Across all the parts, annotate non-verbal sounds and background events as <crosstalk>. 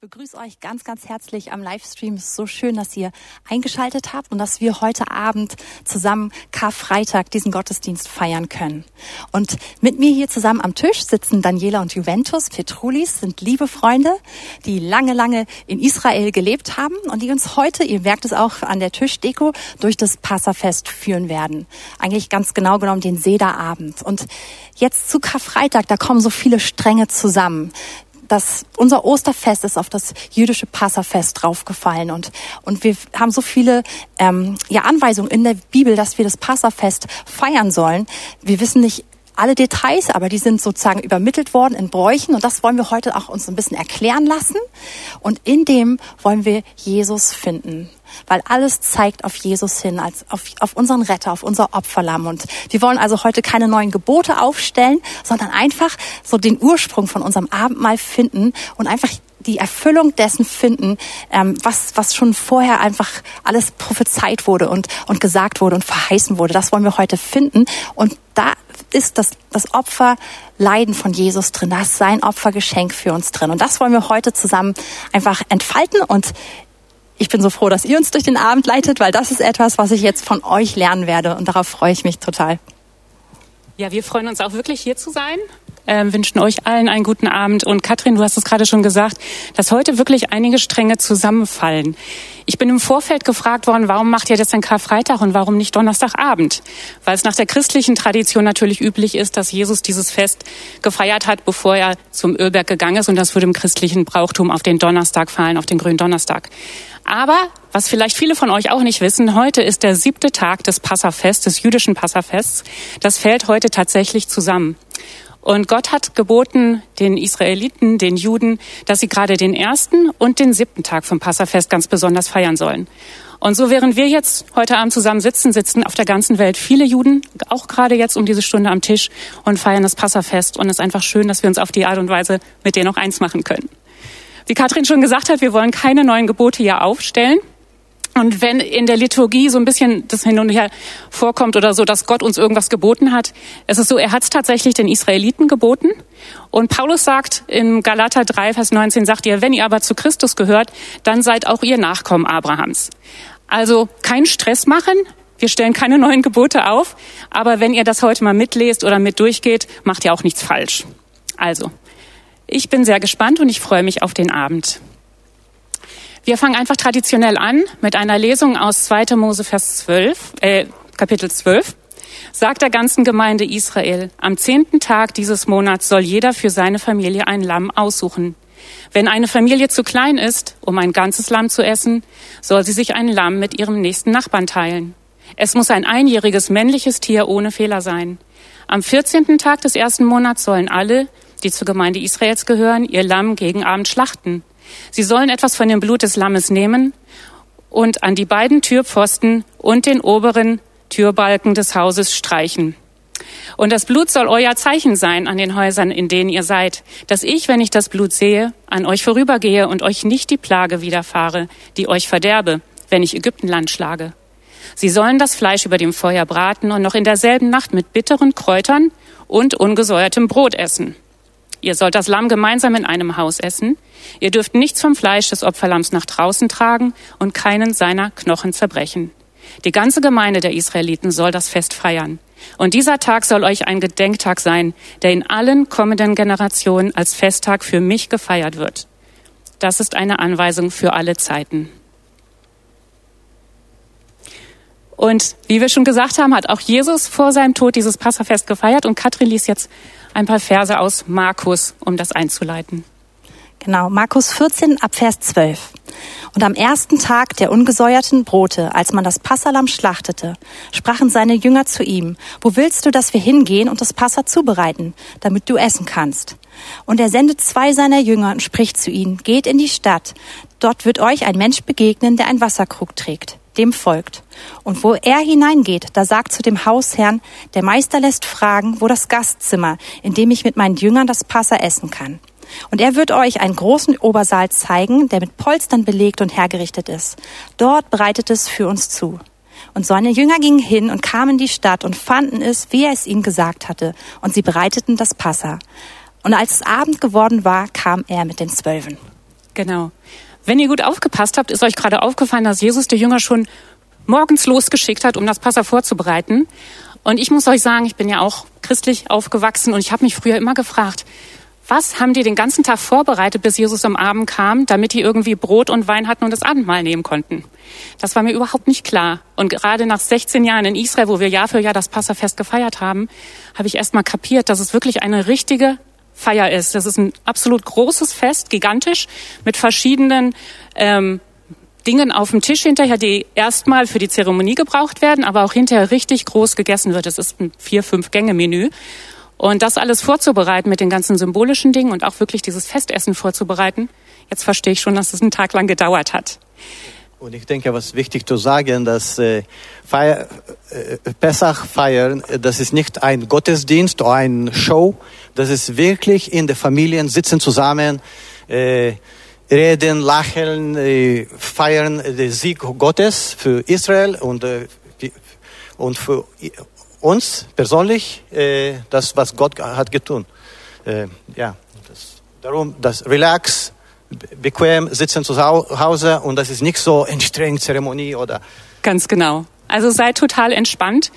Ich begrüße euch ganz, ganz herzlich am Livestream. Es ist so schön, dass ihr eingeschaltet habt und dass wir heute Abend zusammen Karfreitag diesen Gottesdienst feiern können. Und mit mir hier zusammen am Tisch sitzen Daniela und Juventus. Petrulis sind liebe Freunde, die lange, lange in Israel gelebt haben und die uns heute, ihr merkt es auch an der Tischdeko, durch das Passafest führen werden. Eigentlich ganz genau genommen den Sederabend. Und jetzt zu Karfreitag, da kommen so viele Stränge zusammen dass unser Osterfest ist auf das jüdische Passafest draufgefallen und und wir haben so viele ähm, ja Anweisungen in der Bibel, dass wir das Passafest feiern sollen. Wir wissen nicht alle Details, aber die sind sozusagen übermittelt worden in Bräuchen und das wollen wir heute auch uns ein bisschen erklären lassen und in dem wollen wir Jesus finden weil alles zeigt auf Jesus hin, als auf, auf unseren Retter, auf unser Opferlamm. Und wir wollen also heute keine neuen Gebote aufstellen, sondern einfach so den Ursprung von unserem Abendmahl finden und einfach die Erfüllung dessen finden, ähm, was, was schon vorher einfach alles prophezeit wurde und, und gesagt wurde und verheißen wurde. Das wollen wir heute finden. Und da ist das, das Opferleiden von Jesus drin. Da ist sein Opfergeschenk für uns drin. Und das wollen wir heute zusammen einfach entfalten und ich bin so froh, dass ihr uns durch den Abend leitet, weil das ist etwas, was ich jetzt von euch lernen werde und darauf freue ich mich total. Ja, wir freuen uns auch wirklich hier zu sein. Ähm, wünschen euch allen einen guten Abend. Und Katrin, du hast es gerade schon gesagt, dass heute wirklich einige Stränge zusammenfallen. Ich bin im Vorfeld gefragt worden, warum macht ihr das denn Karfreitag und warum nicht Donnerstagabend? Weil es nach der christlichen Tradition natürlich üblich ist, dass Jesus dieses Fest gefeiert hat, bevor er zum Ölberg gegangen ist. Und das würde im christlichen Brauchtum auf den Donnerstag fallen, auf den grünen Donnerstag. Aber was vielleicht viele von euch auch nicht wissen, heute ist der siebte Tag des Passafests, des jüdischen Passafests. Das fällt heute tatsächlich zusammen. Und Gott hat geboten den Israeliten, den Juden, dass sie gerade den ersten und den siebten Tag vom Passafest ganz besonders feiern sollen. Und so während wir jetzt heute Abend zusammen sitzen, sitzen auf der ganzen Welt viele Juden, auch gerade jetzt um diese Stunde am Tisch und feiern das Passafest. Und es ist einfach schön, dass wir uns auf die Art und Weise mit denen noch eins machen können. Wie Katrin schon gesagt hat, wir wollen keine neuen Gebote hier aufstellen. Und wenn in der Liturgie so ein bisschen das hin und her vorkommt oder so, dass Gott uns irgendwas geboten hat, es ist so, er hat es tatsächlich den Israeliten geboten. Und Paulus sagt in Galater 3, Vers 19, sagt ihr, wenn ihr aber zu Christus gehört, dann seid auch ihr Nachkommen Abrahams. Also kein Stress machen. Wir stellen keine neuen Gebote auf. Aber wenn ihr das heute mal mitlest oder mit durchgeht, macht ihr auch nichts falsch. Also, ich bin sehr gespannt und ich freue mich auf den Abend. Wir fangen einfach traditionell an mit einer Lesung aus 2. Mose Vers 12, äh, Kapitel 12. Sagt der ganzen Gemeinde Israel, am zehnten Tag dieses Monats soll jeder für seine Familie ein Lamm aussuchen. Wenn eine Familie zu klein ist, um ein ganzes Lamm zu essen, soll sie sich ein Lamm mit ihrem nächsten Nachbarn teilen. Es muss ein einjähriges männliches Tier ohne Fehler sein. Am vierzehnten Tag des ersten Monats sollen alle, die zur Gemeinde Israels gehören, ihr Lamm gegen Abend schlachten. Sie sollen etwas von dem Blut des Lammes nehmen und an die beiden Türpfosten und den oberen Türbalken des Hauses streichen. Und das Blut soll euer Zeichen sein an den Häusern, in denen ihr seid, dass ich, wenn ich das Blut sehe, an euch vorübergehe und euch nicht die Plage widerfahre, die euch verderbe, wenn ich Ägyptenland schlage. Sie sollen das Fleisch über dem Feuer braten und noch in derselben Nacht mit bitteren Kräutern und ungesäuertem Brot essen. Ihr sollt das Lamm gemeinsam in einem Haus essen. Ihr dürft nichts vom Fleisch des Opferlamms nach draußen tragen und keinen seiner Knochen zerbrechen. Die ganze Gemeinde der Israeliten soll das Fest feiern. Und dieser Tag soll euch ein Gedenktag sein, der in allen kommenden Generationen als Festtag für mich gefeiert wird. Das ist eine Anweisung für alle Zeiten. Und wie wir schon gesagt haben, hat auch Jesus vor seinem Tod dieses Passafest gefeiert. Und Katrin liest jetzt ein paar Verse aus Markus, um das einzuleiten. Genau, Markus 14 ab Vers 12. Und am ersten Tag der ungesäuerten Brote, als man das Passalam schlachtete, sprachen seine Jünger zu ihm, wo willst du, dass wir hingehen und das Passa zubereiten, damit du essen kannst? Und er sendet zwei seiner Jünger und spricht zu ihnen, geht in die Stadt, dort wird euch ein Mensch begegnen, der ein Wasserkrug trägt dem folgt. Und wo er hineingeht, da sagt zu dem Hausherrn, der Meister lässt fragen, wo das Gastzimmer, in dem ich mit meinen Jüngern das Passa essen kann. Und er wird euch einen großen Obersaal zeigen, der mit Polstern belegt und hergerichtet ist. Dort bereitet es für uns zu. Und seine Jünger gingen hin und kamen in die Stadt und fanden es, wie er es ihnen gesagt hatte, und sie bereiteten das Passa. Und als es Abend geworden war, kam er mit den Zwölfen. Genau. Wenn ihr gut aufgepasst habt, ist euch gerade aufgefallen, dass Jesus der Jünger schon morgens losgeschickt hat, um das Passa vorzubereiten. Und ich muss euch sagen, ich bin ja auch christlich aufgewachsen und ich habe mich früher immer gefragt, was haben die den ganzen Tag vorbereitet, bis Jesus am Abend kam, damit die irgendwie Brot und Wein hatten und das Abendmahl nehmen konnten? Das war mir überhaupt nicht klar. Und gerade nach 16 Jahren in Israel, wo wir Jahr für Jahr das Passafest gefeiert haben, habe ich erst mal kapiert, dass es wirklich eine richtige Feier ist. Das ist ein absolut großes Fest, gigantisch, mit verschiedenen ähm, Dingen auf dem Tisch hinterher, die erstmal für die Zeremonie gebraucht werden, aber auch hinterher richtig groß gegessen wird. Es ist ein vier, fünf Gänge Menü. Und das alles vorzubereiten mit den ganzen symbolischen Dingen und auch wirklich dieses Festessen vorzubereiten, jetzt verstehe ich schon, dass es einen Tag lang gedauert hat. Und ich denke, was wichtig zu sagen, dass äh, Feier, äh, Pessach feiern, das ist nicht ein Gottesdienst oder eine Show, das ist wirklich in der Familien sitzen zusammen, äh, reden, lachen, äh, feiern den Sieg Gottes für Israel und, äh, und für uns persönlich äh, das, was Gott hat getan. Äh, ja, das, darum das Relax, bequem sitzen zu Hause und das ist nicht so eine strenge Zeremonie oder. Ganz genau. Also seid total entspannt.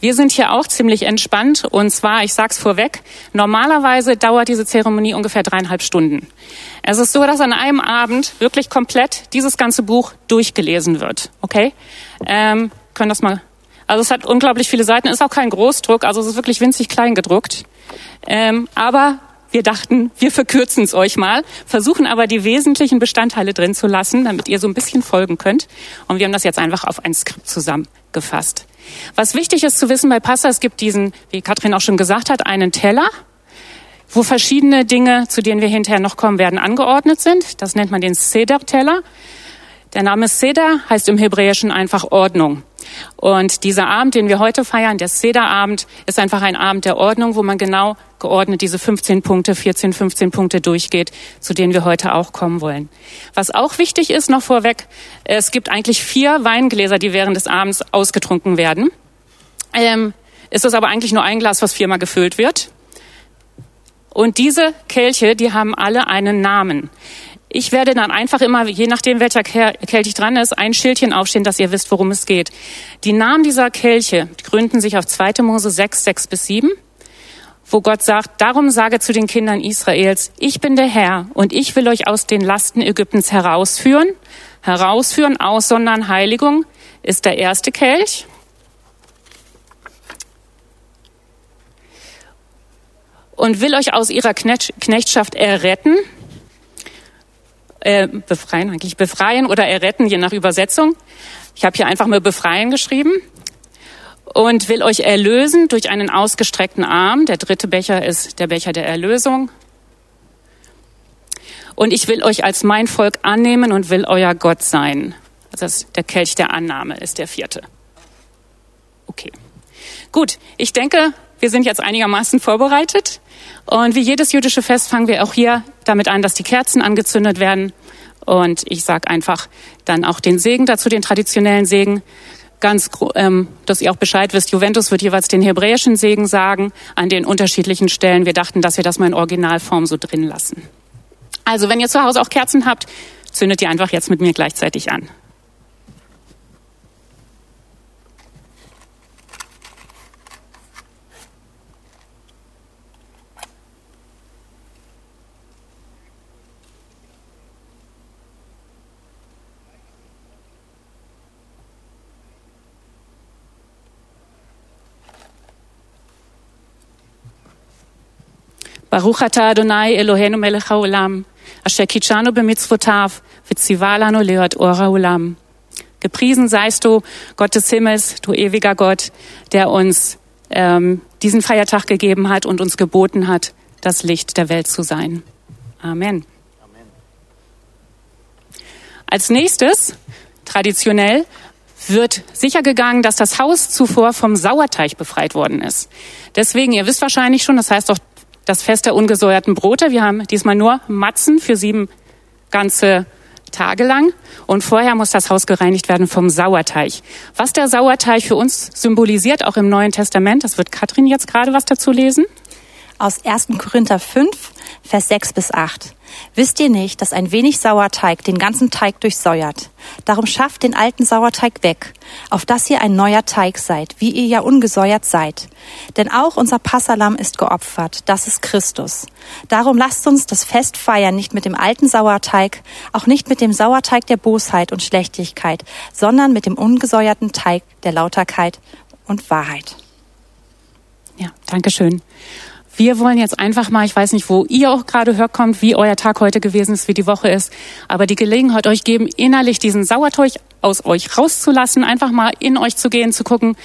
Wir sind hier auch ziemlich entspannt und zwar, ich sag's vorweg, normalerweise dauert diese Zeremonie ungefähr dreieinhalb Stunden. Es ist so, dass an einem Abend wirklich komplett dieses ganze Buch durchgelesen wird. Okay? Ähm, können das mal also es hat unglaublich viele Seiten, ist auch kein Großdruck, also es ist wirklich winzig klein gedruckt. Ähm, aber wir dachten, wir verkürzen es euch mal, versuchen aber die wesentlichen Bestandteile drin zu lassen, damit ihr so ein bisschen folgen könnt. Und wir haben das jetzt einfach auf ein Skript zusammengefasst. Was wichtig ist zu wissen bei Passa, es gibt diesen, wie Katrin auch schon gesagt hat, einen Teller, wo verschiedene Dinge, zu denen wir hinterher noch kommen werden, angeordnet sind. Das nennt man den Seder-Teller. Der Name Seder heißt im Hebräischen einfach Ordnung. Und dieser Abend, den wir heute feiern, der Seder-Abend, ist einfach ein Abend der Ordnung, wo man genau geordnet diese 15 Punkte, 14, 15 Punkte durchgeht, zu denen wir heute auch kommen wollen. Was auch wichtig ist, noch vorweg, es gibt eigentlich vier Weingläser, die während des Abends ausgetrunken werden. Ähm, ist es aber eigentlich nur ein Glas, was viermal gefüllt wird. Und diese Kelche, die haben alle einen Namen. Ich werde dann einfach immer, je nachdem welcher Kelch dran ist, ein Schildchen aufstehen, dass ihr wisst, worum es geht. Die Namen dieser Kelche gründen sich auf 2. Mose 6, 6 bis 7 wo Gott sagt, darum sage zu den Kindern Israels, ich bin der Herr und ich will euch aus den Lasten Ägyptens herausführen. Herausführen, aussondern, Heiligung ist der erste Kelch. Und will euch aus ihrer Knechtschaft erretten, äh, befreien, eigentlich befreien oder erretten, je nach Übersetzung. Ich habe hier einfach mal befreien geschrieben und will euch erlösen durch einen ausgestreckten Arm. Der dritte Becher ist der Becher der Erlösung. Und ich will euch als mein Volk annehmen und will euer Gott sein. Also der Kelch der Annahme ist der vierte. Okay. Gut, ich denke, wir sind jetzt einigermaßen vorbereitet. Und wie jedes jüdische Fest fangen wir auch hier damit an, dass die Kerzen angezündet werden. Und ich sage einfach dann auch den Segen dazu, den traditionellen Segen. Ganz, ähm, dass ihr auch Bescheid wisst, Juventus wird jeweils den hebräischen Segen sagen an den unterschiedlichen Stellen. Wir dachten, dass wir das mal in Originalform so drin lassen. Also, wenn ihr zu Hause auch Kerzen habt, zündet ihr einfach jetzt mit mir gleichzeitig an. Baruch ata Adonai Eloheinu melech haolam, asher kitschanu bemitzvotav, vitzivalanu leot ora olam. Gepriesen seist du, Gott des Himmels, du ewiger Gott, der uns ähm, diesen Feiertag gegeben hat und uns geboten hat, das Licht der Welt zu sein. Amen. Amen. Als nächstes, traditionell, wird sichergegangen, dass das Haus zuvor vom Sauerteich befreit worden ist. Deswegen, ihr wisst wahrscheinlich schon, das heißt doch das Fest der ungesäuerten Brote. Wir haben diesmal nur Matzen für sieben ganze Tage lang. Und vorher muss das Haus gereinigt werden vom Sauerteig. Was der Sauerteig für uns symbolisiert, auch im Neuen Testament, das wird Katrin jetzt gerade was dazu lesen. Aus 1. Korinther 5, Vers 6 bis 8. Wisst ihr nicht, dass ein wenig Sauerteig den ganzen Teig durchsäuert? Darum schafft den alten Sauerteig weg, auf dass ihr ein neuer Teig seid, wie ihr ja ungesäuert seid. Denn auch unser Passalam ist geopfert, das ist Christus. Darum lasst uns das Fest feiern, nicht mit dem alten Sauerteig, auch nicht mit dem Sauerteig der Bosheit und Schlechtigkeit, sondern mit dem ungesäuerten Teig der Lauterkeit und Wahrheit. Ja, danke schön. Wir wollen jetzt einfach mal, ich weiß nicht, wo ihr auch gerade herkommt, wie euer Tag heute gewesen ist, wie die Woche ist, aber die Gelegenheit euch geben, innerlich diesen Sauerteig aus euch rauszulassen, einfach mal in euch zu gehen, zu gucken,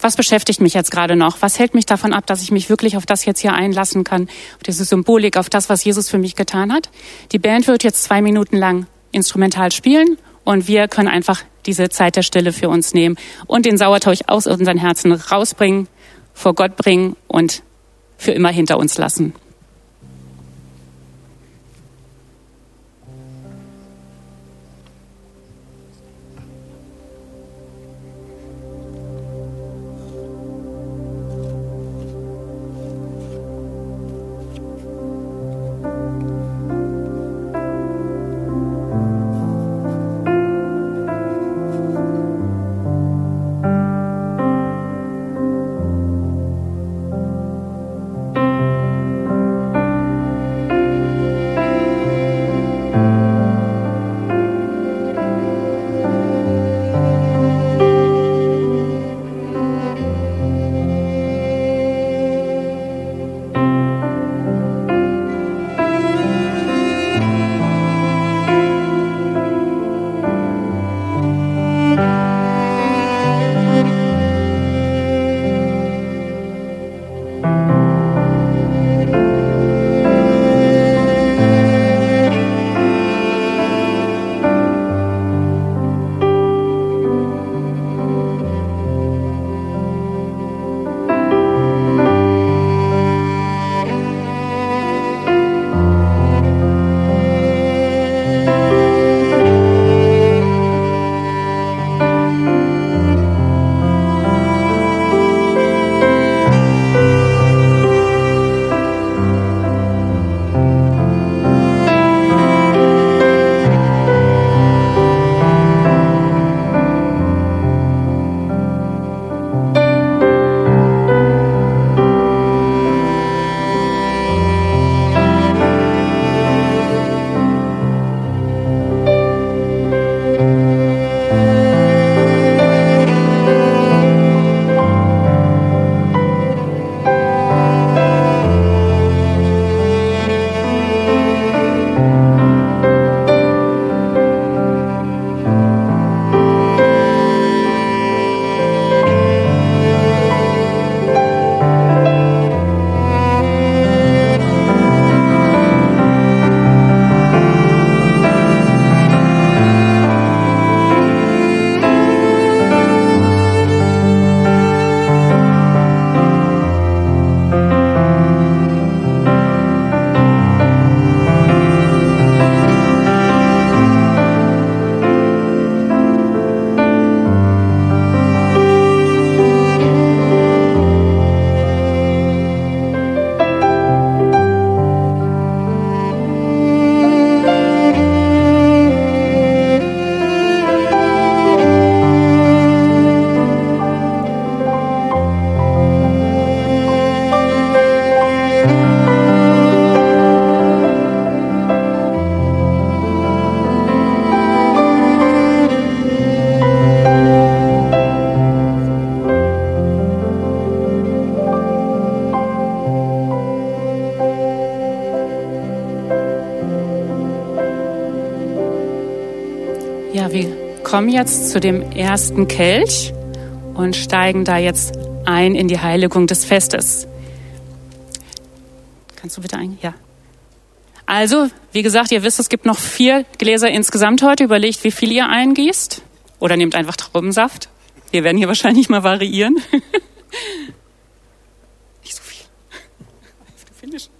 was beschäftigt mich jetzt gerade noch? Was hält mich davon ab, dass ich mich wirklich auf das jetzt hier einlassen kann, auf diese Symbolik, auf das, was Jesus für mich getan hat? Die Band wird jetzt zwei Minuten lang instrumental spielen und wir können einfach diese Zeit der Stille für uns nehmen und den Sauerteig aus unseren Herzen rausbringen, vor Gott bringen und für immer hinter uns lassen. Kommen jetzt zu dem ersten Kelch und steigen da jetzt ein in die Heiligung des Festes. Kannst du bitte ein? Ja. Also, wie gesagt, ihr wisst, es gibt noch vier Gläser insgesamt heute. Überlegt, wie viel ihr eingießt. Oder nehmt einfach Traubensaft. Wir werden hier wahrscheinlich mal variieren. <laughs> Nicht so viel. <laughs> Finish.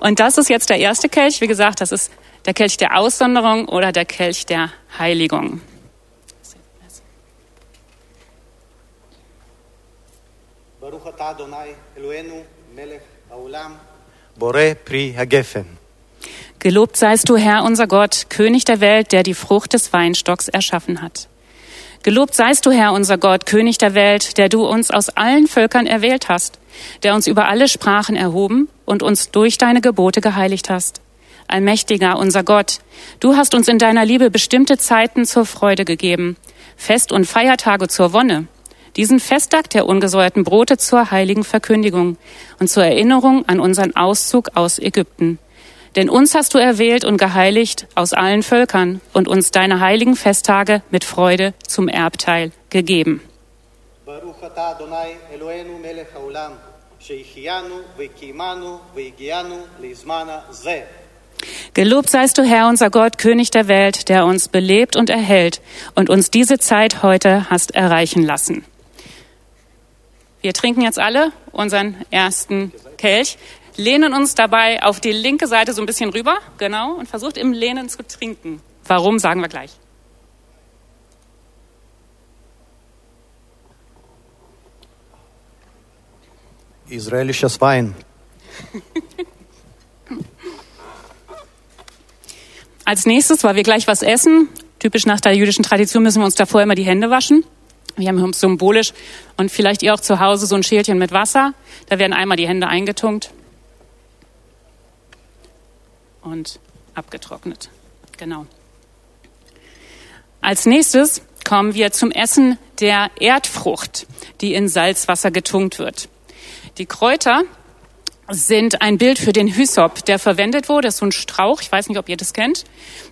Und das ist jetzt der erste Kelch. Wie gesagt, das ist der Kelch der Aussonderung oder der Kelch der Heiligung. Gelobt seist du, Herr unser Gott, König der Welt, der die Frucht des Weinstocks erschaffen hat. Gelobt seist du, Herr, unser Gott, König der Welt, der du uns aus allen Völkern erwählt hast, der uns über alle Sprachen erhoben und uns durch deine Gebote geheiligt hast. Allmächtiger, unser Gott, du hast uns in deiner Liebe bestimmte Zeiten zur Freude gegeben, Fest- und Feiertage zur Wonne, diesen Festtag der ungesäuerten Brote zur heiligen Verkündigung und zur Erinnerung an unseren Auszug aus Ägypten. Denn uns hast du erwählt und geheiligt aus allen Völkern und uns deine heiligen Festtage mit Freude zum Erbteil gegeben. Gelobt seist du, Herr, unser Gott, König der Welt, der uns belebt und erhält und uns diese Zeit heute hast erreichen lassen. Wir trinken jetzt alle unseren ersten Kelch lehnen uns dabei auf die linke Seite so ein bisschen rüber, genau, und versucht im Lehnen zu trinken. Warum, sagen wir gleich. Israelisches Wein. <laughs> Als nächstes, weil wir gleich was essen, typisch nach der jüdischen Tradition müssen wir uns davor immer die Hände waschen. Wir haben hier symbolisch und vielleicht ihr auch zu Hause so ein Schälchen mit Wasser. Da werden einmal die Hände eingetunkt und abgetrocknet. Genau. Als nächstes kommen wir zum Essen der Erdfrucht, die in Salzwasser getunkt wird. Die Kräuter sind ein Bild für den Hysop, der verwendet wurde. Das ist so ein Strauch, ich weiß nicht, ob ihr das kennt.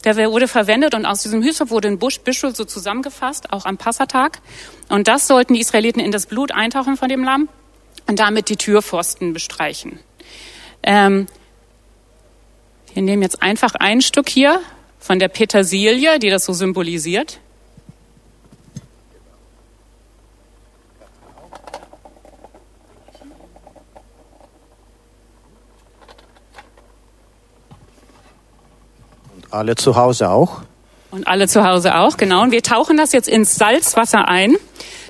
Der wurde verwendet und aus diesem Hysop wurde ein Busch, so zusammengefasst, auch am Passatag. Und das sollten die Israeliten in das Blut eintauchen von dem Lamm und damit die Türpfosten bestreichen. Ähm, wir nehmen jetzt einfach ein Stück hier von der Petersilie, die das so symbolisiert. Und alle zu Hause auch. Und alle zu Hause auch, genau. Und wir tauchen das jetzt ins Salzwasser ein.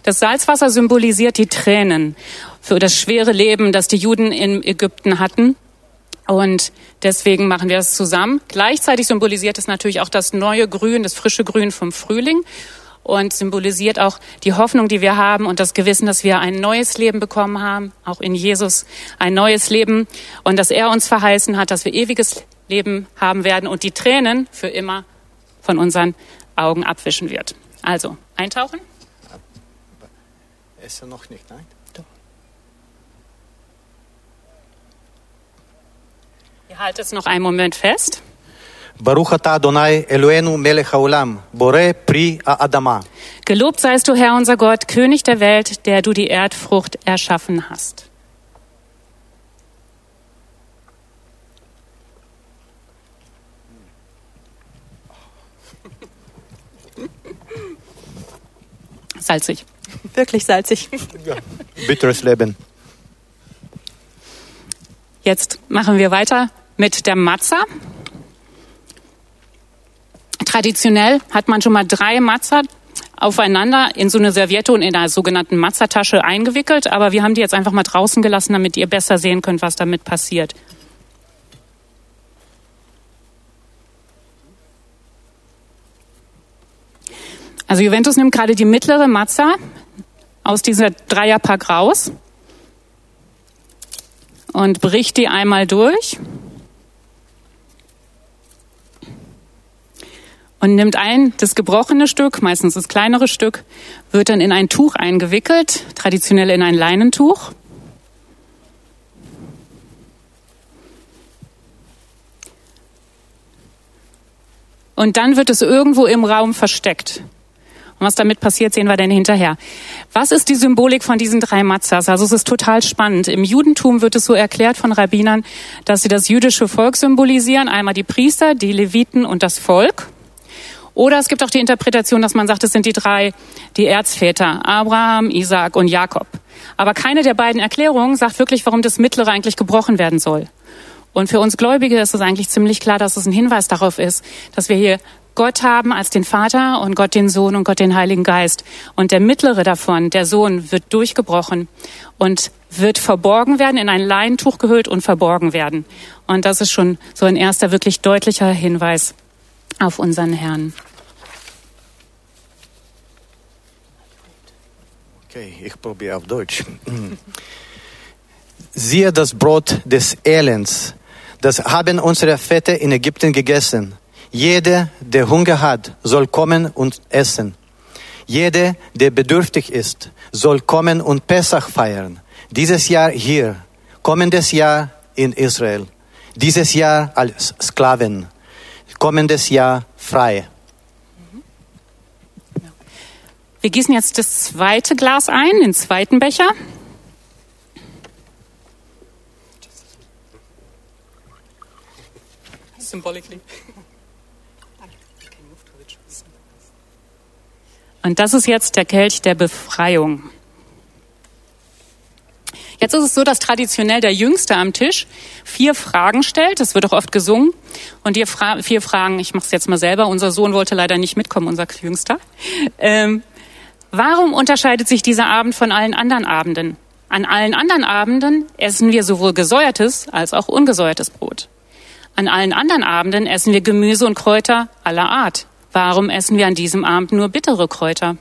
Das Salzwasser symbolisiert die Tränen für das schwere Leben, das die Juden in Ägypten hatten. Und deswegen machen wir das zusammen. Gleichzeitig symbolisiert es natürlich auch das neue Grün, das frische Grün vom Frühling und symbolisiert auch die Hoffnung, die wir haben und das Gewissen, dass wir ein neues Leben bekommen haben, auch in Jesus ein neues Leben und dass er uns verheißen hat, dass wir ewiges Leben haben werden und die Tränen für immer von unseren Augen abwischen wird. Also eintauchen. Esse noch nicht, nein? Halt es noch einen Moment fest. Baruch Adonai Eloenu melech haolam, bore pri adama. Gelobt seist du, Herr unser Gott, König der Welt, der du die Erdfrucht erschaffen hast. <laughs> Salzig. Wirklich salzig. Bitteres Leben. Jetzt machen wir weiter mit der Matza. Traditionell hat man schon mal drei Matza aufeinander in so eine Serviette und in einer sogenannten Matzatasche eingewickelt, aber wir haben die jetzt einfach mal draußen gelassen, damit ihr besser sehen könnt, was damit passiert. Also Juventus nimmt gerade die mittlere Matza aus dieser Dreierpack raus und bricht die einmal durch und nimmt ein das gebrochene Stück, meistens das kleinere Stück, wird dann in ein Tuch eingewickelt, traditionell in ein Leinentuch. Und dann wird es irgendwo im Raum versteckt. Und was damit passiert, sehen wir dann hinterher. Was ist die Symbolik von diesen drei Matzahs? Also es ist total spannend. Im Judentum wird es so erklärt von Rabbinern, dass sie das jüdische Volk symbolisieren. Einmal die Priester, die Leviten und das Volk. Oder es gibt auch die Interpretation, dass man sagt, es sind die drei, die Erzväter, Abraham, Isaac und Jakob. Aber keine der beiden Erklärungen sagt wirklich, warum das Mittlere eigentlich gebrochen werden soll. Und für uns Gläubige ist es eigentlich ziemlich klar, dass es ein Hinweis darauf ist, dass wir hier Gott haben als den Vater und Gott den Sohn und Gott den Heiligen Geist. Und der mittlere davon, der Sohn, wird durchgebrochen und wird verborgen werden, in ein Leintuch gehüllt und verborgen werden. Und das ist schon so ein erster wirklich deutlicher Hinweis auf unseren Herrn. Okay, ich probiere auf Deutsch. Siehe das Brot des Elends, das haben unsere Väter in Ägypten gegessen. Jeder, der Hunger hat, soll kommen und essen. Jeder, der bedürftig ist, soll kommen und Pessach feiern. Dieses Jahr hier, kommendes Jahr in Israel. Dieses Jahr als Sklaven, kommendes Jahr frei. Wir gießen jetzt das zweite Glas ein, den zweiten Becher. Symbolically. Und das ist jetzt der Kelch der Befreiung. Jetzt ist es so, dass traditionell der Jüngste am Tisch vier Fragen stellt. Das wird auch oft gesungen. Und die Fra vier Fragen, ich mache es jetzt mal selber. Unser Sohn wollte leider nicht mitkommen, unser Jüngster. Ähm, warum unterscheidet sich dieser Abend von allen anderen Abenden? An allen anderen Abenden essen wir sowohl gesäuertes als auch ungesäuertes Brot. An allen anderen Abenden essen wir Gemüse und Kräuter aller Art. Warum essen wir an diesem Abend nur bittere Kräuter?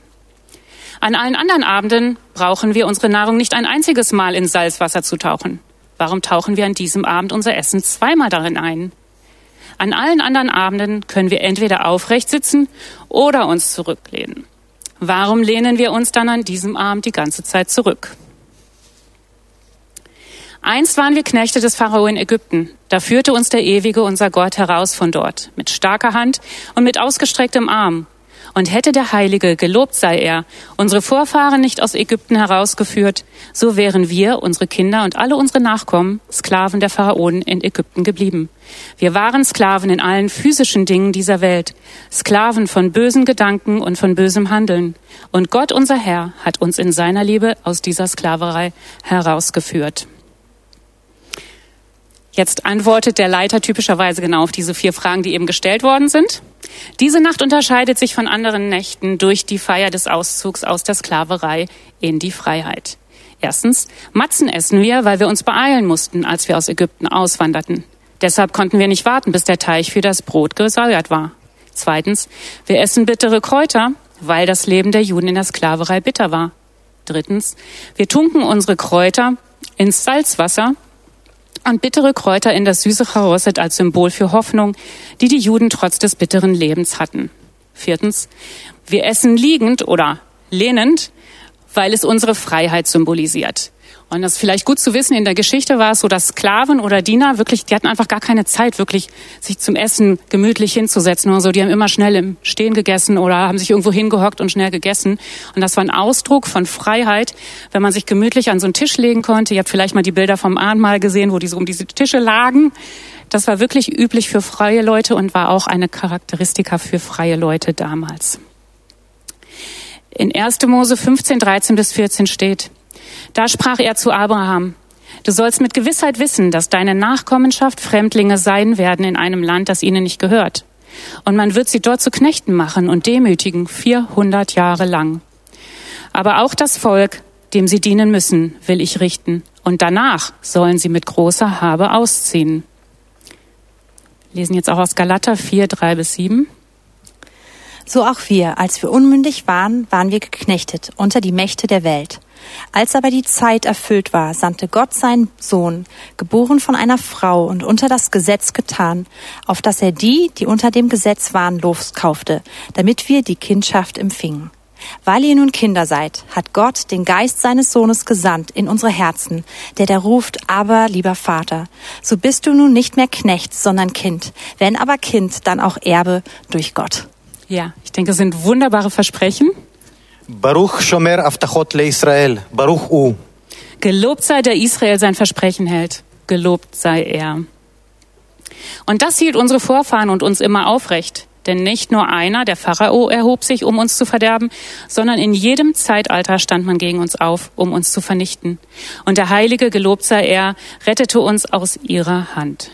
An allen anderen Abenden brauchen wir unsere Nahrung nicht ein einziges Mal in Salzwasser zu tauchen. Warum tauchen wir an diesem Abend unser Essen zweimal darin ein? An allen anderen Abenden können wir entweder aufrecht sitzen oder uns zurücklehnen. Warum lehnen wir uns dann an diesem Abend die ganze Zeit zurück? Einst waren wir Knechte des Pharao in Ägypten. Da führte uns der Ewige, unser Gott, heraus von dort, mit starker Hand und mit ausgestrecktem Arm. Und hätte der Heilige, gelobt sei er, unsere Vorfahren nicht aus Ägypten herausgeführt, so wären wir, unsere Kinder und alle unsere Nachkommen, Sklaven der Pharaonen in Ägypten geblieben. Wir waren Sklaven in allen physischen Dingen dieser Welt, Sklaven von bösen Gedanken und von bösem Handeln. Und Gott, unser Herr, hat uns in seiner Liebe aus dieser Sklaverei herausgeführt. Jetzt antwortet der Leiter typischerweise genau auf diese vier Fragen, die eben gestellt worden sind. Diese Nacht unterscheidet sich von anderen Nächten durch die Feier des Auszugs aus der Sklaverei in die Freiheit. Erstens, Matzen essen wir, weil wir uns beeilen mussten, als wir aus Ägypten auswanderten. Deshalb konnten wir nicht warten, bis der Teich für das Brot gesäuert war. Zweitens, wir essen bittere Kräuter, weil das Leben der Juden in der Sklaverei bitter war. Drittens, wir tunken unsere Kräuter ins Salzwasser, und bittere Kräuter in das Süße Charosset als Symbol für Hoffnung, die die Juden trotz des bitteren Lebens hatten. Viertens, wir essen liegend oder lehnend, weil es unsere Freiheit symbolisiert. Und das ist vielleicht gut zu wissen, in der Geschichte war es so, dass Sklaven oder Diener wirklich, die hatten einfach gar keine Zeit, wirklich sich zum Essen gemütlich hinzusetzen oder so. Die haben immer schnell im Stehen gegessen oder haben sich irgendwo hingehockt und schnell gegessen. Und das war ein Ausdruck von Freiheit, wenn man sich gemütlich an so einen Tisch legen konnte. Ihr habt vielleicht mal die Bilder vom Ahnmal gesehen, wo die so um diese Tische lagen. Das war wirklich üblich für freie Leute und war auch eine Charakteristika für freie Leute damals. In 1. Mose 15, 13 bis 14 steht, da sprach er zu Abraham, Du sollst mit Gewissheit wissen, dass deine Nachkommenschaft Fremdlinge sein werden in einem Land, das ihnen nicht gehört. Und man wird sie dort zu Knechten machen und demütigen 400 Jahre lang. Aber auch das Volk, dem sie dienen müssen, will ich richten. Und danach sollen sie mit großer Habe ausziehen. Lesen jetzt auch aus Galater 4, 3 bis 7. So auch wir, als wir unmündig waren, waren wir geknechtet unter die Mächte der Welt. Als aber die Zeit erfüllt war, sandte Gott seinen Sohn, geboren von einer Frau und unter das Gesetz getan, auf dass er die, die unter dem Gesetz waren, loskaufte, damit wir die Kindschaft empfingen. Weil ihr nun Kinder seid, hat Gott den Geist seines Sohnes gesandt in unsere Herzen, der da ruft, aber lieber Vater, so bist du nun nicht mehr Knecht, sondern Kind, wenn aber Kind, dann auch Erbe durch Gott. Ja, ich denke, das sind wunderbare Versprechen. Baruch Shomer Aftachot le Israel. Baruch U. Gelobt sei der Israel sein Versprechen hält. Gelobt sei er. Und das hielt unsere Vorfahren und uns immer aufrecht. Denn nicht nur einer, der Pharao, erhob sich, um uns zu verderben, sondern in jedem Zeitalter stand man gegen uns auf, um uns zu vernichten. Und der Heilige, gelobt sei er, rettete uns aus ihrer Hand.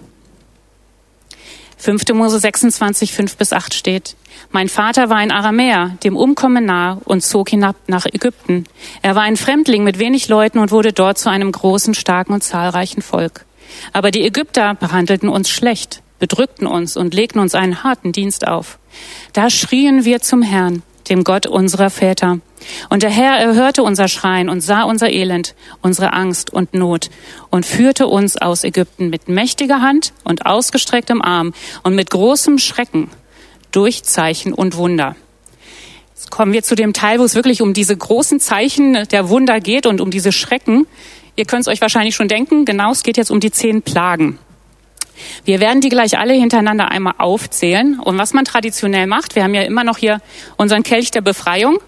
5. Mose 26, 5 bis 8 steht. Mein Vater war ein Aramäer, dem Umkommen nahe und zog hinab nach Ägypten. Er war ein Fremdling mit wenig Leuten und wurde dort zu einem großen, starken und zahlreichen Volk. Aber die Ägypter behandelten uns schlecht, bedrückten uns und legten uns einen harten Dienst auf. Da schrien wir zum Herrn, dem Gott unserer Väter. Und der Herr erhörte unser Schreien und sah unser Elend, unsere Angst und Not und führte uns aus Ägypten mit mächtiger Hand und ausgestrecktem Arm und mit großem Schrecken durch Zeichen und Wunder. Jetzt kommen wir zu dem Teil, wo es wirklich um diese großen Zeichen der Wunder geht und um diese Schrecken. Ihr könnt es euch wahrscheinlich schon denken, genau, es geht jetzt um die zehn Plagen. Wir werden die gleich alle hintereinander einmal aufzählen. Und was man traditionell macht, wir haben ja immer noch hier unseren Kelch der Befreiung.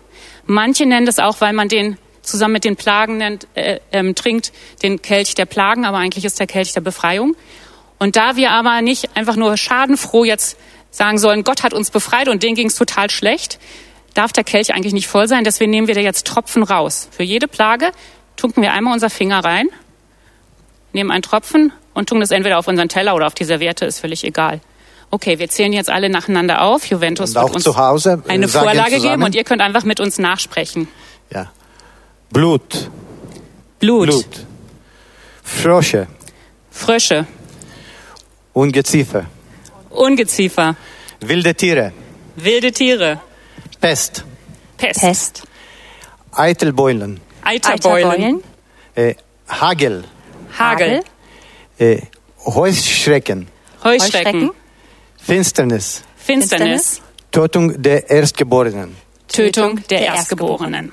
Manche nennen das auch, weil man den zusammen mit den Plagen nennt, äh, ähm, trinkt, den Kelch der Plagen, aber eigentlich ist der Kelch der Befreiung. Und da wir aber nicht einfach nur schadenfroh jetzt sagen sollen, Gott hat uns befreit und denen ging es total schlecht, darf der Kelch eigentlich nicht voll sein. Deswegen nehmen wir da jetzt Tropfen raus. Für jede Plage tunken wir einmal unser Finger rein, nehmen einen Tropfen und tun das entweder auf unseren Teller oder auf die Serviette, ist völlig egal. Okay, wir zählen jetzt alle nacheinander auf. Juventus Und auch wird uns zu Hause, eine Vorlage geben und ihr könnt einfach mit uns nachsprechen. Ja. Blut, Blut, Blut, Frösche, Frösche, Ungeziefer, Ungeziefer, wilde Tiere, wilde Tiere, Pest, Pest, Pest, Eitelbeulen, Eiterbeulen, Eiterbeulen, äh, Hagel, Hagel, äh, Heuschrecken, Heuschrecken, Finsternis, Finsternis, Tötung der Erstgeborenen. Tötung der Erstgeborenen.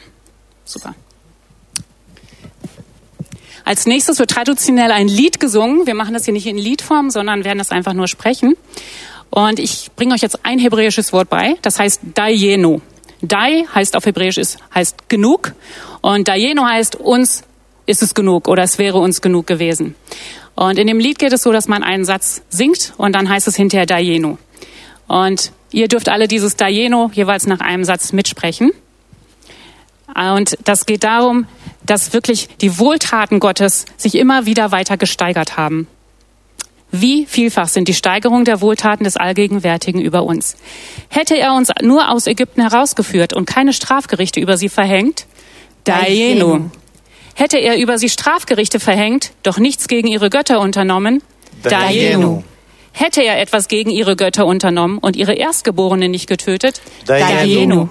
Super. Als nächstes wird traditionell ein Lied gesungen. Wir machen das hier nicht in Liedform, sondern werden das einfach nur sprechen. Und ich bringe euch jetzt ein hebräisches Wort bei. Das heißt Dayenu. Dai heißt auf Hebräisch ist, heißt genug. Und Dayenu heißt uns ist es genug oder es wäre uns genug gewesen. Und in dem Lied geht es so, dass man einen Satz singt und dann heißt es hinterher Dayenu. Und ihr dürft alle dieses Dayenu jeweils nach einem Satz mitsprechen. Und das geht darum, dass wirklich die Wohltaten Gottes sich immer wieder weiter gesteigert haben. Wie vielfach sind die Steigerungen der Wohltaten des Allgegenwärtigen über uns? Hätte er uns nur aus Ägypten herausgeführt und keine Strafgerichte über sie verhängt? Dayenu. Hätte er über sie Strafgerichte verhängt, doch nichts gegen ihre Götter unternommen? Dayenu. Hätte er etwas gegen ihre Götter unternommen und ihre Erstgeborenen nicht getötet? Dayenu.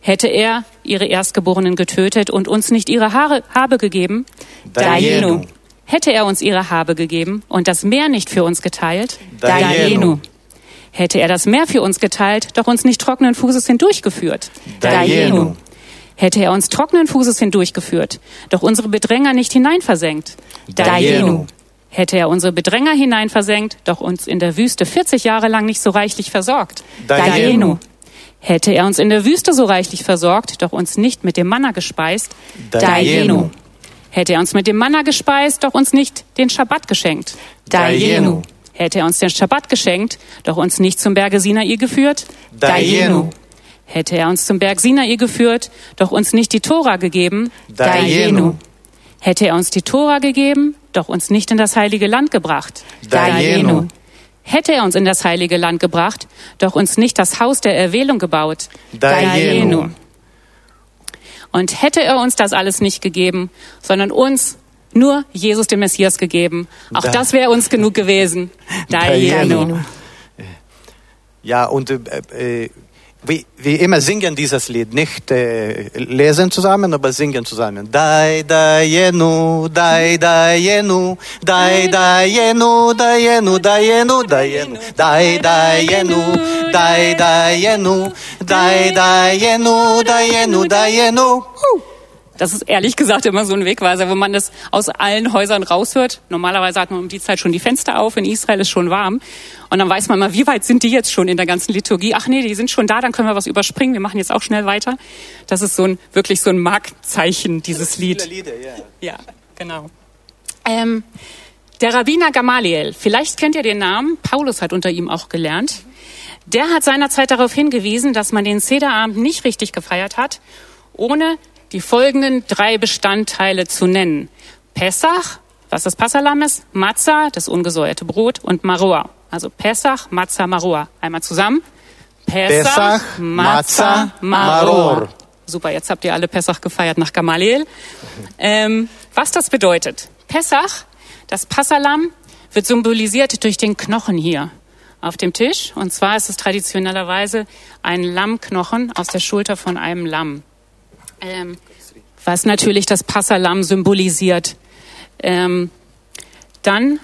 Hätte er ihre Erstgeborenen getötet und uns nicht ihre Haare, Habe gegeben? Dayenu. Hätte er uns ihre Habe gegeben und das Meer nicht für uns geteilt? Dayenu. Hätte er das Meer für uns geteilt, doch uns nicht trockenen Fußes hindurchgeführt? Dayenu. Hätte er uns trockenen Fußes hindurchgeführt, doch unsere Bedränger nicht hineinversenkt? Dayenu. Hätte er unsere Bedränger hineinversenkt, doch uns in der Wüste 40 Jahre lang nicht so reichlich versorgt? Dayenu. Hätte er uns in der Wüste so reichlich versorgt, doch uns nicht mit dem Manna gespeist? Dayenu. Hätte er uns mit dem Manna gespeist, doch uns nicht den Schabbat geschenkt? Dayenu. Hätte er uns den Schabbat geschenkt, doch uns nicht zum Berge Sinai geführt? Dayenu. Hätte er uns zum Berg Sinai geführt, doch uns nicht die Tora gegeben? Dayenu. Hätte er uns die Tora gegeben, doch uns nicht in das heilige Land gebracht? Dayenu. Hätte er uns in das heilige Land gebracht, doch uns nicht das Haus der Erwählung gebaut? Dayenu. Und hätte er uns das alles nicht gegeben, sondern uns nur Jesus den Messias gegeben, auch Da- das wäre uns genug gewesen. <laughs> Dayenu. Ja, und äh, äh, wie, wie immer singen dieses Lied, nicht äh, lesen zusammen, aber singen zusammen. Dai, dayenu, dai, dayenu, dai, dayenu, dayenu, dayenu, dayenu, dai, dayenu, dai, dayenu, dai, dayenu, dayenu, dayenu. Das ist ehrlich gesagt immer so ein Wegweiser, wo man das aus allen Häusern raushört. Normalerweise hat man um die Zeit schon die Fenster auf, in Israel ist schon warm. Und dann weiß man mal, wie weit sind die jetzt schon in der ganzen Liturgie? Ach nee, die sind schon da, dann können wir was überspringen. Wir machen jetzt auch schnell weiter. Das ist so ein, wirklich so ein Marktzeichen, dieses Lied. Ja, genau. Ähm, der Rabbiner Gamaliel, vielleicht kennt ihr den Namen, Paulus hat unter ihm auch gelernt. Der hat seinerzeit darauf hingewiesen, dass man den Sederabend nicht richtig gefeiert hat, ohne die folgenden drei Bestandteile zu nennen. Pessach, was das Passalam ist, Matzah, das ungesäuerte Brot und Marua, Also Pesach, Matzah, Maror. Einmal zusammen. Pesach, Matzah, Maror. Super, jetzt habt ihr alle Pesach gefeiert nach Gamaliel. Ähm, was das bedeutet. Pesach, das Passalam, wird symbolisiert durch den Knochen hier auf dem Tisch. Und zwar ist es traditionellerweise ein Lammknochen aus der Schulter von einem Lamm. Ähm, was natürlich das Passalam symbolisiert. Ähm, dann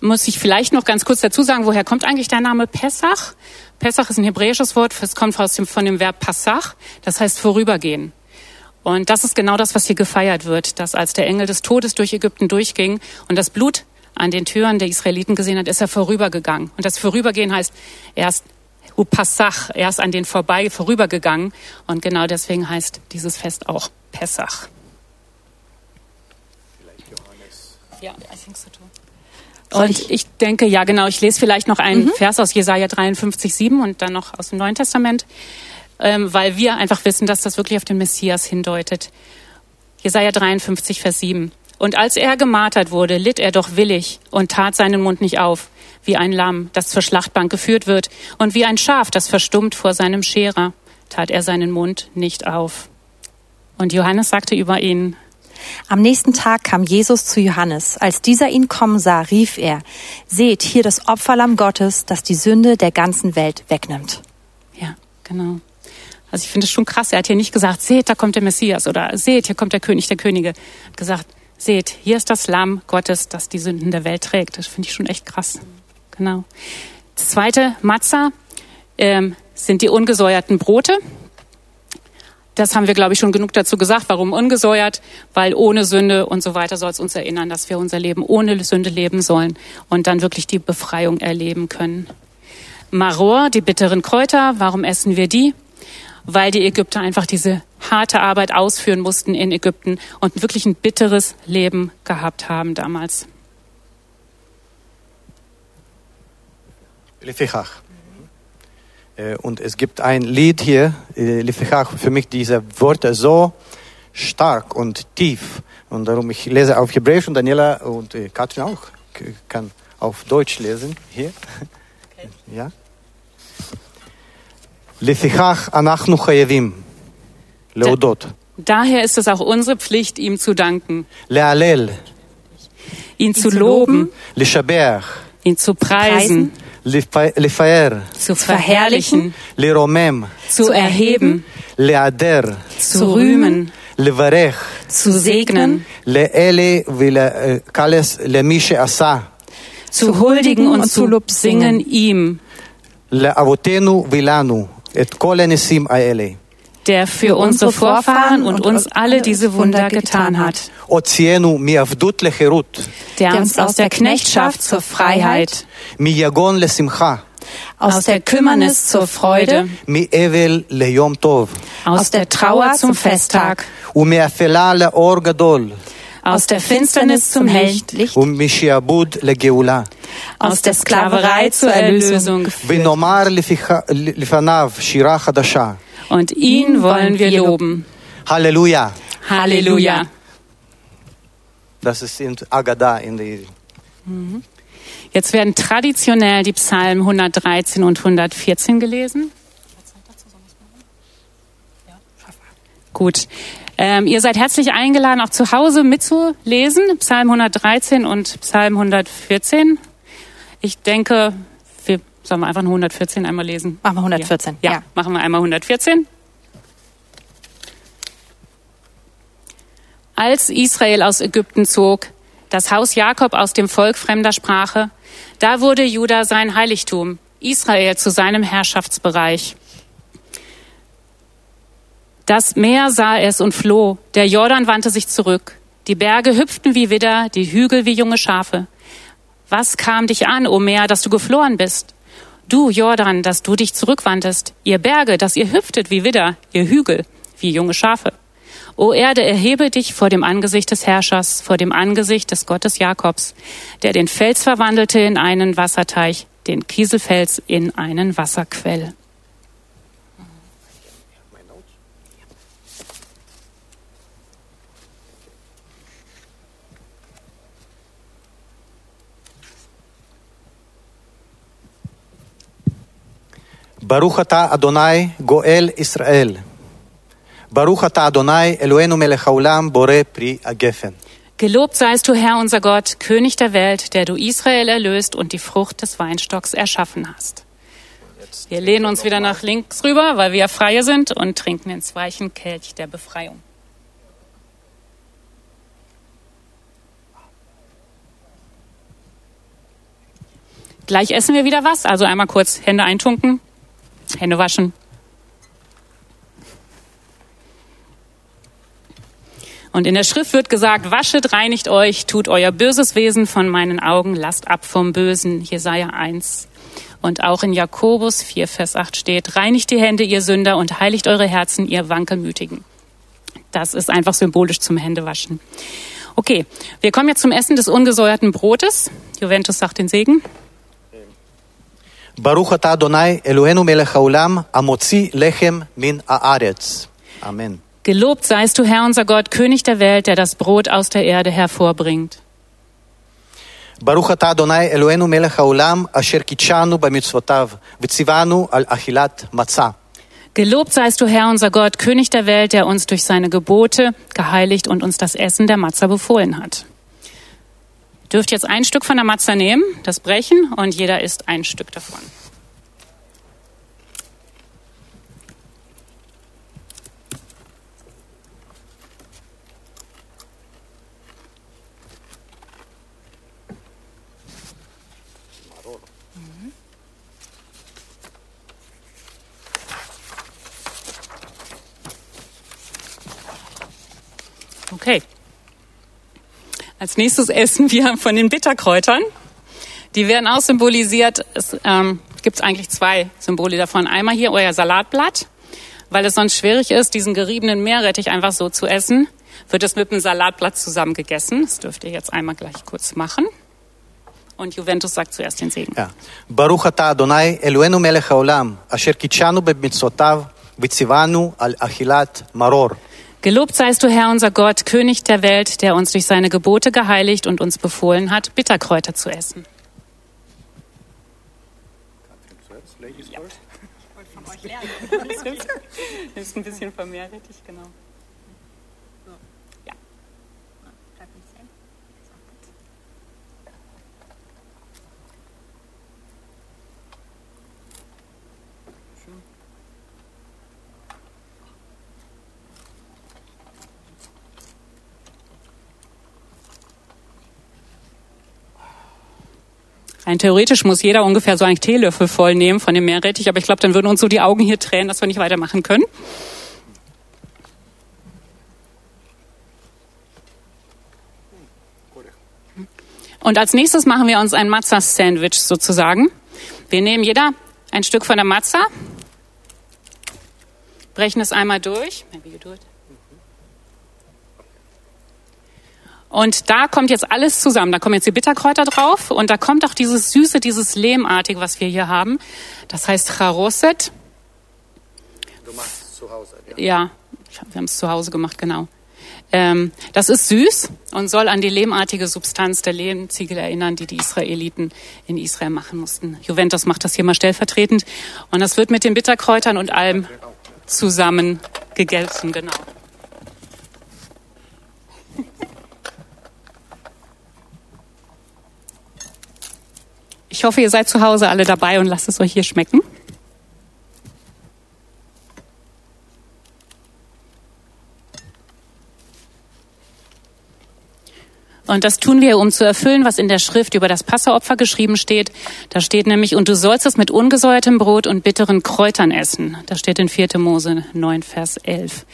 muss ich vielleicht noch ganz kurz dazu sagen, woher kommt eigentlich der Name Pessach? Pessach ist ein hebräisches Wort, es kommt aus dem, von dem Verb Passach, das heißt vorübergehen. Und das ist genau das, was hier gefeiert wird, dass als der Engel des Todes durch Ägypten durchging und das Blut an den Türen der Israeliten gesehen hat, ist er vorübergegangen. Und das Vorübergehen heißt erst Passach, erst an den vorbei vorübergegangen. Und genau deswegen heißt dieses Fest auch Pessach. Ja, I think so too. Und ich denke, ja genau, ich lese vielleicht noch einen mhm. Vers aus Jesaja 53, 7 und dann noch aus dem Neuen Testament, ähm, weil wir einfach wissen, dass das wirklich auf den Messias hindeutet. Jesaja 53, Vers 7. Und als er gemartert wurde, litt er doch willig und tat seinen Mund nicht auf, wie ein Lamm, das zur Schlachtbank geführt wird, und wie ein Schaf, das verstummt vor seinem Scherer, tat er seinen Mund nicht auf. Und Johannes sagte über ihn, am nächsten Tag kam Jesus zu Johannes. Als dieser ihn kommen sah, rief er, Seht hier das Opferlamm Gottes, das die Sünde der ganzen Welt wegnimmt. Ja, genau. Also ich finde es schon krass. Er hat hier nicht gesagt, seht, da kommt der Messias oder seht, hier kommt der König der Könige. Er hat gesagt, seht, hier ist das Lamm Gottes, das die Sünden der Welt trägt. Das finde ich schon echt krass. Genau. Das zweite, Matzah, ähm, sind die ungesäuerten Brote. Das haben wir, glaube ich, schon genug dazu gesagt. Warum ungesäuert? Weil ohne Sünde und so weiter soll es uns erinnern, dass wir unser Leben ohne Sünde leben sollen und dann wirklich die Befreiung erleben können. Maror, die bitteren Kräuter, warum essen wir die? Weil die Ägypter einfach diese harte Arbeit ausführen mussten in Ägypten und wirklich ein bitteres Leben gehabt haben damals. Lefichach. Äh, und es gibt ein Lied hier, äh, Lefichach, für mich diese Worte so stark und tief. Und darum, ich lese auf Hebräisch und Daniela und äh, Katrin auch kann auf Deutsch lesen hier. Okay. Ja. Lefichach anachnu chayevim. Leodot. Daher ist es auch unsere Pflicht, ihm zu danken. Lealel. Ihn, ihn zu loben. Leshaber. Ihn zu preisen. preisen לפאר, zu verherrlichen, לרומם, zu erheben, להדר, zu rühmen, לברך, zu segnen, לאלה ולקלס למי שעשה, zu huldigen und zu singen ihm, לאבותינו ולנו את כל הניסים האלה der für unsere Vorfahren und uns alle diese Wunder getan hat, der uns aus der Knechtschaft zur Freiheit, aus der Kümmernis zur Freude, aus der Trauer zum Festtag, aus der Finsternis zum Licht, aus der Sklaverei zur Erlösung und ihn wollen wir loben. Halleluja. Halleluja. Das ist in Agada in der. Jetzt werden traditionell die Psalmen 113 und 114 gelesen. Gut. Ähm, ihr seid herzlich eingeladen, auch zu Hause mitzulesen, Psalm 113 und Psalm 114. Ich denke, Sollen wir einfach nur 114 einmal lesen? Machen wir 114. Ja, ja. machen wir einmal 114. Als Israel aus Ägypten zog, das Haus Jakob aus dem Volk fremder Sprache, da wurde Juda sein Heiligtum, Israel zu seinem Herrschaftsbereich. Das Meer sah es und floh, der Jordan wandte sich zurück, die Berge hüpften wie Widder, die Hügel wie junge Schafe. Was kam dich an, o Meer, dass du geflohen bist? Du, Jordan, dass du dich zurückwandtest, ihr Berge, dass ihr hüpftet wie Widder, ihr Hügel, wie junge Schafe. O Erde, erhebe dich vor dem Angesicht des Herrschers, vor dem Angesicht des Gottes Jakobs, der den Fels verwandelte in einen Wasserteich, den Kieselfels in einen Wasserquell. Baruch ata Adonai Goel Israel. Baruch ata Adonai Eloheinu melech bore pri agefen. Gelobt seist du, Herr unser Gott, König der Welt, der du Israel erlöst und die Frucht des Weinstocks erschaffen hast. Wir lehnen uns wieder nach links rüber, weil wir Freie sind und trinken ins weichen Kelch der Befreiung. Gleich essen wir wieder was, also einmal kurz Hände eintunken. Hände waschen. Und in der Schrift wird gesagt, waschet, reinigt euch, tut euer böses Wesen von meinen Augen, lasst ab vom Bösen. Jesaja 1. Und auch in Jakobus 4, Vers 8 steht, reinigt die Hände, ihr Sünder, und heiligt eure Herzen, ihr Wankelmütigen. Das ist einfach symbolisch zum Händewaschen. Okay, wir kommen jetzt zum Essen des ungesäuerten Brotes. Juventus sagt den Segen. ברוך אתה אדוני אלוהינו מלך העולם המוציא לחם מן הארץ. אמן. Gelobt seist du, Herr unser Gott, König der Welt, der das Brot aus der Erde hervorbringt. ברוך אתה אדוני אלוהינו מלך העולם אשר קידשנו במצוותיו וציוונו על אכילת מצה. Gelobt seist du, Herr unser Gott, König der Welt, der uns durch seine Gebote geheiligt und uns das Essen der Matza befohlen hat. Dürft jetzt ein Stück von der Matza nehmen, das brechen und jeder isst ein Stück davon. Okay. Als nächstes essen wir von den Bitterkräutern. Die werden auch symbolisiert. Es ähm, gibt eigentlich zwei Symbole davon. Einmal hier euer Salatblatt, weil es sonst schwierig ist, diesen geriebenen Meerrettich einfach so zu essen. Wird es mit dem Salatblatt zusammen gegessen. Das dürft ihr jetzt einmal gleich kurz machen. Und Juventus sagt zuerst den Segen. Ja. Baruch ata Adonai Eloheinu melech haolam, asher kitschanu bemitzotav, vitzivanu al achilat maror. Gelobt seist du, Herr unser Gott, König der Welt, der uns durch seine Gebote geheiligt und uns befohlen hat, Bitterkräuter zu essen. <laughs> Das ist ein bisschen vermehrrettich, genau. Rein theoretisch muss jeder ungefähr so einen Teelöffel voll nehmen von dem Meerrettich, aber ich glaube, dann würden uns so die Augen hier tränen, dass wir nicht weitermachen können. Und als nächstes machen wir uns ein Matza-Sandwich sozusagen. Wir nehmen jeder ein Stück von der Matza, brechen es einmal durch. Maybe you do it. Und da kommt jetzt alles zusammen. Da kommen jetzt die Bitterkräuter drauf und da kommt auch dieses Süße, dieses Lehmartige, was wir hier haben. Das heißt Charoset. Du machst es zu Hause. Ja, wir haben es zu Hause gemacht, genau. Ähm, das ist süß und soll an die lehmartige Substanz der Lehmziegel erinnern, die die Israeliten in Israel machen mussten. Juventus macht das hier mal stellvertretend. Und das wird mit den Bitterkräutern und allem zusammen gegessen, genau. Ich hoffe, ihr seid zu Hause alle dabei und lasst es euch hier schmecken. Und das tun wir, um zu erfüllen, was in der Schrift über das Passeropfer geschrieben steht. Da steht nämlich, und du sollst es mit ungesäuertem Brot und bitteren Kräutern essen. Das steht in 4. Mose 9, Vers 11.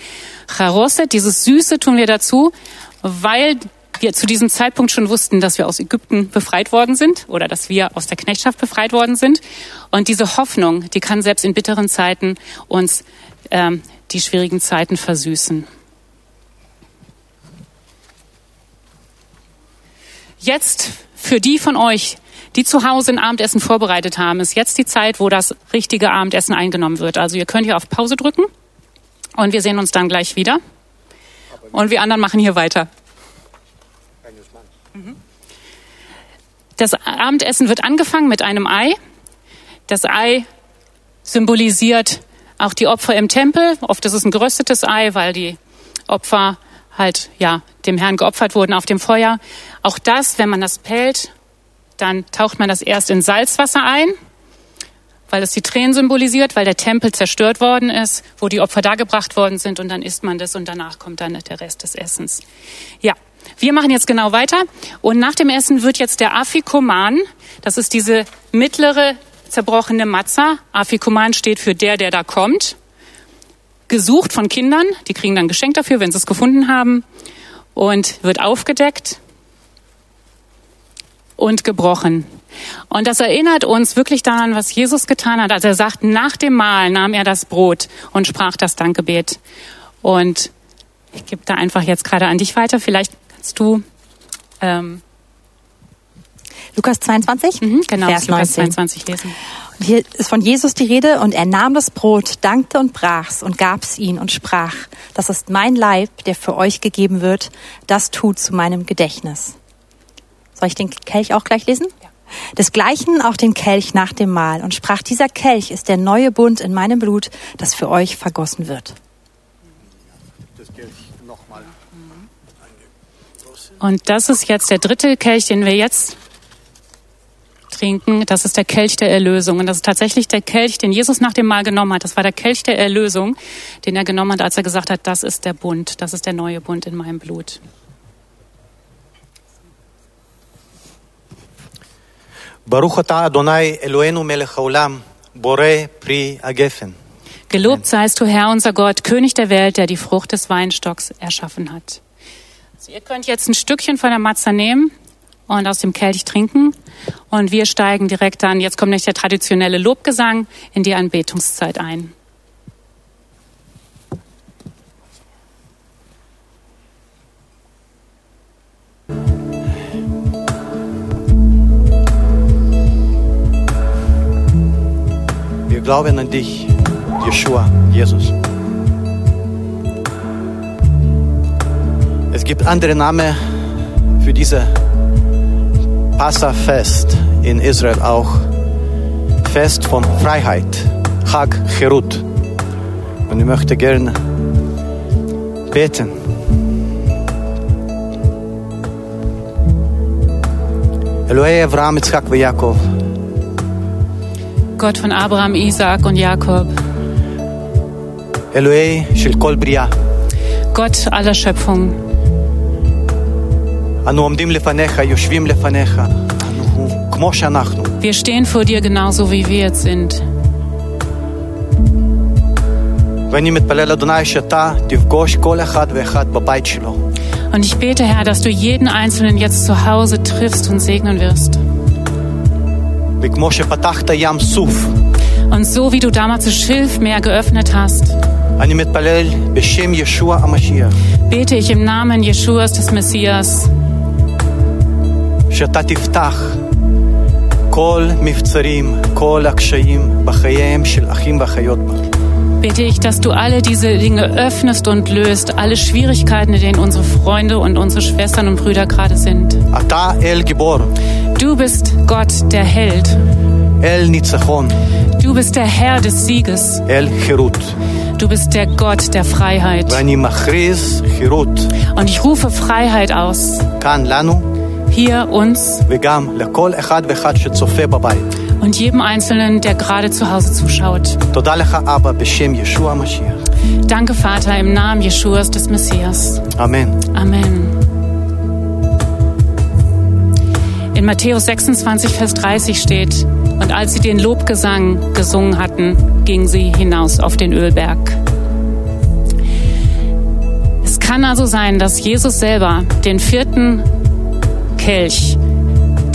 Charoset, dieses Süße tun wir dazu, weil wir zu diesem Zeitpunkt schon wussten, dass wir aus Ägypten befreit worden sind oder dass wir aus der Knechtschaft befreit worden sind. Und diese Hoffnung, die kann selbst in bitteren Zeiten uns ähm, die schwierigen Zeiten versüßen. Jetzt für die von euch, die zu Hause ein Abendessen vorbereitet haben, ist jetzt die Zeit, wo das richtige Abendessen eingenommen wird. Also ihr könnt hier auf Pause drücken und wir sehen uns dann gleich wieder. Und wir anderen machen hier weiter. Das Abendessen wird angefangen mit einem Ei. Das Ei symbolisiert auch die Opfer im Tempel. Oft ist es ein geröstetes Ei, weil die Opfer halt ja dem Herrn geopfert wurden auf dem Feuer. Auch das, wenn man das pellt, dann taucht man das erst in Salzwasser ein, weil es die Tränen symbolisiert, weil der Tempel zerstört worden ist, wo die Opfer dargebracht worden sind und dann isst man das und danach kommt dann der Rest des Essens. Ja, wir machen jetzt genau weiter und nach dem Essen wird jetzt der Afikoman, das ist diese mittlere zerbrochene Matza, Afikoman steht für der, der da kommt, gesucht von Kindern, die kriegen dann Geschenk dafür, wenn sie es gefunden haben und wird aufgedeckt und gebrochen. Und das erinnert uns wirklich daran, was Jesus getan hat. Also er sagt, nach dem Mahl nahm er das Brot und sprach das Dankgebet. Und ich gebe da einfach jetzt gerade an dich weiter. Vielleicht kannst du ähm, Lukas 22, mhm, genau, Vers Lukas 19. 22 lesen. Und hier ist von Jesus die Rede und er nahm das Brot, dankte und brach's und gab's ihnen und sprach, das ist mein Leib, der für euch gegeben wird, das tut zu meinem Gedächtnis. Soll ich den Kelch auch gleich lesen? Ja. Desgleichen auch den Kelch nach dem Mahl und sprach, dieser Kelch ist der neue Bund in meinem Blut, das für euch vergossen wird. Und das ist jetzt der dritte Kelch, den wir jetzt trinken. Das ist der Kelch der Erlösung. Und das ist tatsächlich der Kelch, den Jesus nach dem Mahl genommen hat. Das war der Kelch der Erlösung, den er genommen hat, als er gesagt hat, das ist der Bund, das ist der neue Bund in meinem Blut. Gelobt seist du, Herr unser Gott, König der Welt, der die Frucht des Weinstocks erschaffen hat. Ihr könnt jetzt ein Stückchen von der Matze nehmen und aus dem Kelch trinken. Und wir steigen direkt dann, jetzt kommt nicht der traditionelle Lobgesang, in die Anbetungszeit ein. Wir glauben an dich, Jeshua, Jesus. Es gibt andere Namen für diese Passafest in Israel auch. Fest von Freiheit, Chag Cherut. Und ich möchte gerne beten. Elohei Avraham, Yitzchak und Jakob. Gott von Abraham, Isaac und Jakob. Elohei Shel Bria. Gott aller Schöpfung. Wir stehen vor dir genauso, wie wir jetzt sind. Und ich bete, Herr, dass du jeden Einzelnen jetzt zu Hause triffst und segnen wirst. Und so wie du damals das Schilfmeer geöffnet hast, bete ich im Namen Jeschuas des Messias. שאתה תפתח כל מבצרים, כל הקשיים בחייהם של אחים ואחיות בה. bete ich, dass du alle diese Dinge öffnest und löst, alle Schwierigkeiten, in denen unsere Freunde und unsere Schwestern und Brüder gerade sind. אתה אל גיבור, Du bist Gott, der Held. אל ניצחון, Du bist der Herr des Sieges. אל חירות. Du bist der Gott der Freiheit. ואני מכריז חירות Und ich rufe Freiheit aus. hier uns und jedem Einzelnen, der gerade zu Hause zuschaut. Danke, Vater, im Namen Jesuas des Messias. Amen. Amen. In Matthäus 26, Vers 30 steht, und als sie den Lobgesang gesungen hatten, gingen sie hinaus auf den Ölberg. Es kann also sein, dass Jesus selber den vierten Kelch,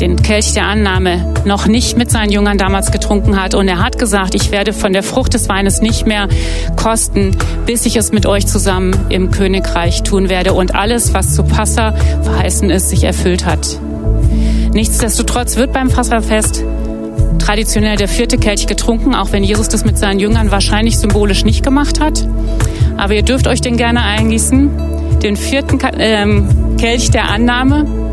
den Kelch der Annahme, noch nicht mit seinen Jüngern damals getrunken hat. Und er hat gesagt, ich werde von der Frucht des Weines nicht mehr kosten, bis ich es mit euch zusammen im Königreich tun werde und alles, was zu Passa verheißen ist, sich erfüllt hat. Nichtsdestotrotz wird beim Passafest traditionell der vierte Kelch getrunken, auch wenn Jesus das mit seinen Jüngern wahrscheinlich symbolisch nicht gemacht hat. Aber ihr dürft euch den gerne eingießen, den vierten ähm, Kelch der Annahme.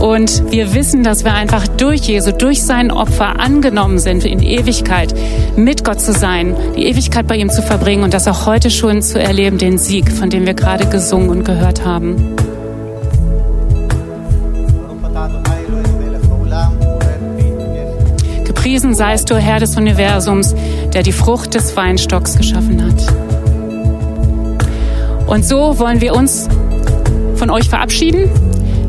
Und wir wissen, dass wir einfach durch Jesu, durch sein Opfer angenommen sind, in Ewigkeit mit Gott zu sein, die Ewigkeit bei ihm zu verbringen und das auch heute schon zu erleben, den Sieg, von dem wir gerade gesungen und gehört haben. Gepriesen seist du, Herr des Universums, der die Frucht des Weinstocks geschaffen hat. Und so wollen wir uns von euch verabschieden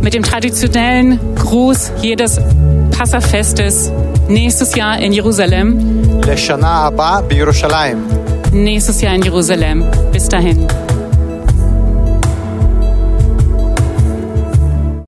mit dem traditionellen Gruß jedes Passafestes nächstes Jahr in Jerusalem. Nächstes Jahr in Jerusalem. Bis dahin.